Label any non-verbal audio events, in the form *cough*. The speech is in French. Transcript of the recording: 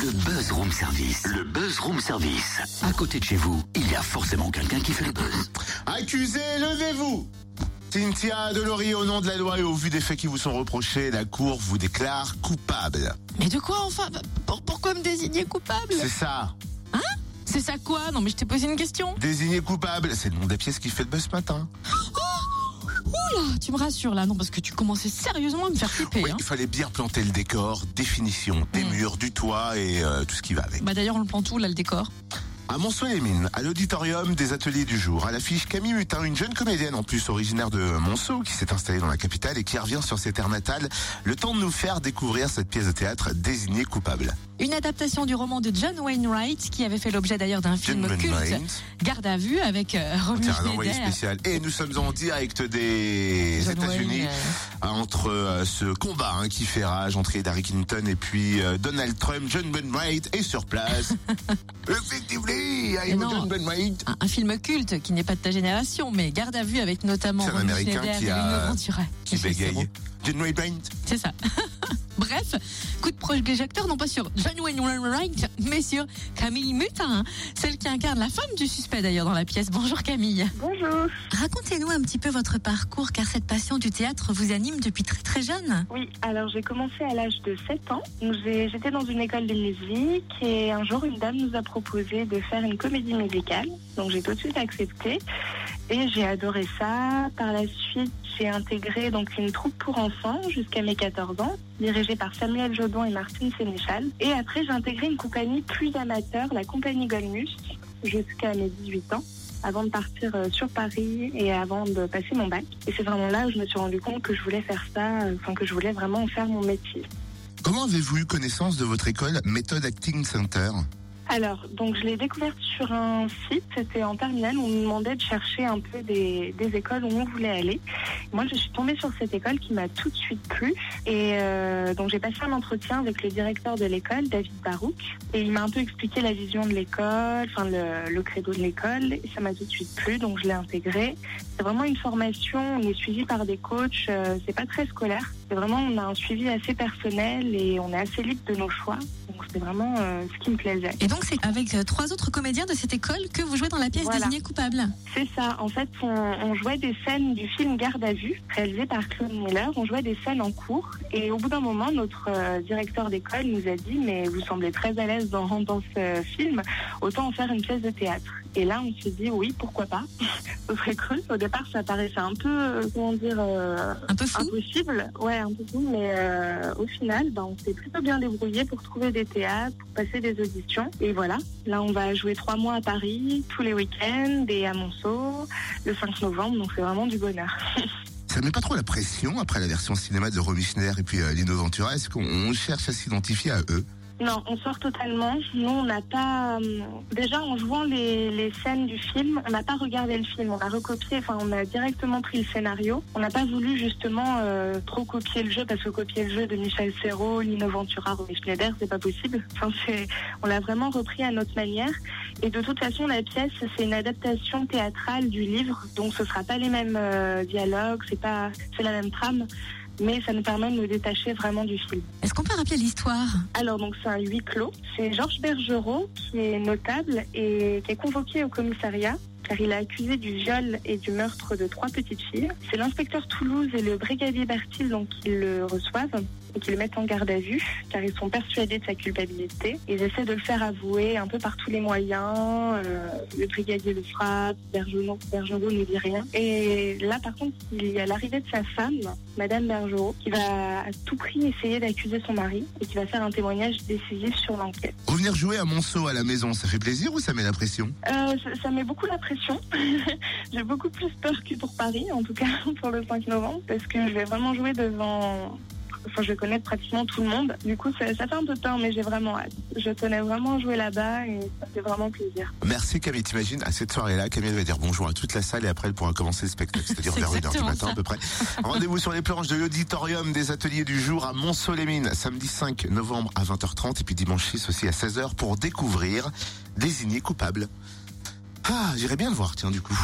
Le Buzz Room Service. Le Buzz Room Service. À côté de chez vous, il y a forcément quelqu'un qui fait le buzz. Accusés, levez-vous Cynthia Delory, au nom de la loi et au vu des faits qui vous sont reprochés, la Cour vous déclare coupable. Mais de quoi enfin Pour- Pourquoi me désigner coupable? C'est ça. C'est ça quoi? Non mais je t'ai posé une question. Désigné coupable, c'est le nom des pièces qui fait le buzz ce matin. Oula, tu me rassures là, non parce que tu commençais sérieusement à me faire flipper. Oui, hein. il fallait bien planter le décor, définition des Mm. murs, du toit et euh, tout ce qui va avec. Bah d'ailleurs on le prend tout là le décor? À Monceau-les-Mines, à l'auditorium des ateliers du jour, à l'affiche Camille Mutin, une jeune comédienne en plus originaire de Monceau qui s'est installée dans la capitale et qui revient sur ses terres natales, le temps de nous faire découvrir cette pièce de théâtre désignée coupable. Une adaptation du roman de John Wainwright qui avait fait l'objet d'ailleurs d'un film John culte, Wainwright. Garde à vue avec euh, Romy un envoyé spécial. Et nous sommes en direct des États-Unis entre euh, ce combat hein, qui fait rage entre Hillary Clinton et puis euh, Donald Trump. John Wainwright est sur place. *laughs* Effectively, I'm non. John Wainwright. un, un film culte qui n'est pas de ta génération, mais Garde à vue avec notamment C'est un Américain qui a-. Qui bégaye. John Wainwright. C'est ça. *laughs* Bref, coup de projecteur non pas sur John Wainwright, mais sur Camille Mutin, celle qui incarne la femme du suspect d'ailleurs dans la pièce. Bonjour Camille. Bonjour. Racontez-nous un petit peu votre parcours, car cette passion du théâtre vous anime depuis très très jeune. Oui, alors j'ai commencé à l'âge de 7 ans. J'étais dans une école de musique et un jour une dame nous a proposé de faire une comédie musicale. Donc j'ai tout de suite accepté et j'ai adoré ça. Par la suite, j'ai intégré donc une troupe pour enfants jusqu'à mes 14 ans, dirigée par Samuel Jodon et Martine Sénéchal. Et après, j'ai intégré une compagnie plus amateur, la compagnie Golmus, jusqu'à mes 18 ans avant de partir euh, sur Paris et avant de passer mon bac. Et c'est vraiment là où je me suis rendu compte que je voulais faire ça, enfin que je voulais vraiment en faire mon métier. Comment avez-vous eu connaissance de votre école Method Acting Center? Alors, donc je l'ai découverte sur un site, c'était en terminale, on nous demandait de chercher un peu des, écoles où on voulait aller. Moi, je suis tombée sur cette école qui m'a tout de suite plu. Et euh, donc j'ai passé un entretien avec le directeur de l'école, David Barouk, et il m'a un peu expliqué la vision de l'école, enfin le, le credo de l'école, et ça m'a tout de suite plu, donc je l'ai intégré. C'est vraiment une formation, on est suivi par des coachs, euh, c'est pas très scolaire. C'est vraiment, on a un suivi assez personnel et on est assez libre de nos choix. Donc c'est vraiment euh, ce qui me plaisait. Et donc c'est avec euh, trois autres comédiens de cette école que vous jouez dans la pièce Voilà. désignée coupable. C'est ça. En fait, on, on jouait des scènes du film Garde à vue, réalisé par Claude Miller. On jouait des scènes en cours. Et au bout d'un moment, notre euh, directeur d'école nous a dit Mais vous semblez très à l'aise dans, *laughs* dans ce film, autant en faire une pièce de théâtre. Et là, on s'est dit Oui, pourquoi pas? *laughs* Ce serait cool. Au départ, ça paraissait un peu, comment dire, Un peu fou. impossible. Ouais, un peu fou. Mais au final, ben, on s'est plutôt bien débrouillé pour trouver des pour passer des auditions. Et voilà. Là, on va jouer trois mois à Paris, tous les week-ends, et à Monceau, le 5 novembre. Donc, c'est vraiment du bonheur. *laughs* Ça met pas trop la pression après la version cinéma de Romy Schneider et puis euh, Lino Ventura? Est-ce qu'on on cherche à s'identifier à eux? Non, on sort totalement. Nous, on n'a pas. euh, déjà, en jouant les, les scènes du film, on n'a pas regardé le film. On a recopié, enfin, on a directement pris le scénario. On n'a pas voulu justement euh, trop copier le jeu parce que copier le jeu de Michel Serrault, Lino Ventura, Romy Schneider, c'est pas possible. Enfin, on l'a vraiment repris à notre manière. Et de toute façon, la pièce, c'est une adaptation théâtrale du livre, donc ce sera pas les mêmes euh, dialogues, c'est pas, c'est la même trame. Mais ça nous permet de nous détacher vraiment du film. Est-ce qu'on peut rappeler l'histoire? Alors donc c'est un huis clos. C'est Georges Bergerot qui est notable et qui est convoqué au commissariat car il est accusé du viol et du meurtre de trois petites filles. C'est l'inspecteur Toulouse et le brigadier Bertil donc qui le reçoivent et qui le mettent en garde à vue car ils sont persuadés de sa culpabilité. Ils essaient de le faire avouer un peu par tous les moyens. Euh, le brigadier le frappe, Bergerot, Bergerot ne dit rien. Et là par contre il y a l'arrivée de sa femme, Madame Bergerot, qui va à tout prix essayer d'accuser son mari et qui va faire un témoignage décisif sur l'enquête. Revenir jouer à Monceau à la maison, ça fait plaisir ou ça met la pression? Euh, ça, ça met beaucoup la pression. *laughs* J'ai beaucoup plus peur que pour Paris, en tout cas *laughs* pour le 5 novembre, parce que je vais vraiment jouer devant. Enfin, je vais connaître pratiquement tout le monde. Du coup, ça, ça fait un peu peur, mais j'ai vraiment hâte. Je tenais vraiment à jouer là-bas et ça fait vraiment plaisir. Merci Camille, t'imagines à cette soirée-là, Camille va dire bonjour à toute la salle et après elle pourra commencer le spectacle, c'est-à-dire C'est vers 1h du matin ça. à peu près. *laughs* Rendez-vous sur les planches de l'auditorium des ateliers du jour à Monceau-les-Mines, samedi 5 novembre à 20h30 et puis dimanche 6 aussi à 16h pour découvrir Désigné coupable. Ah, j'irai bien le voir, tiens, du coup.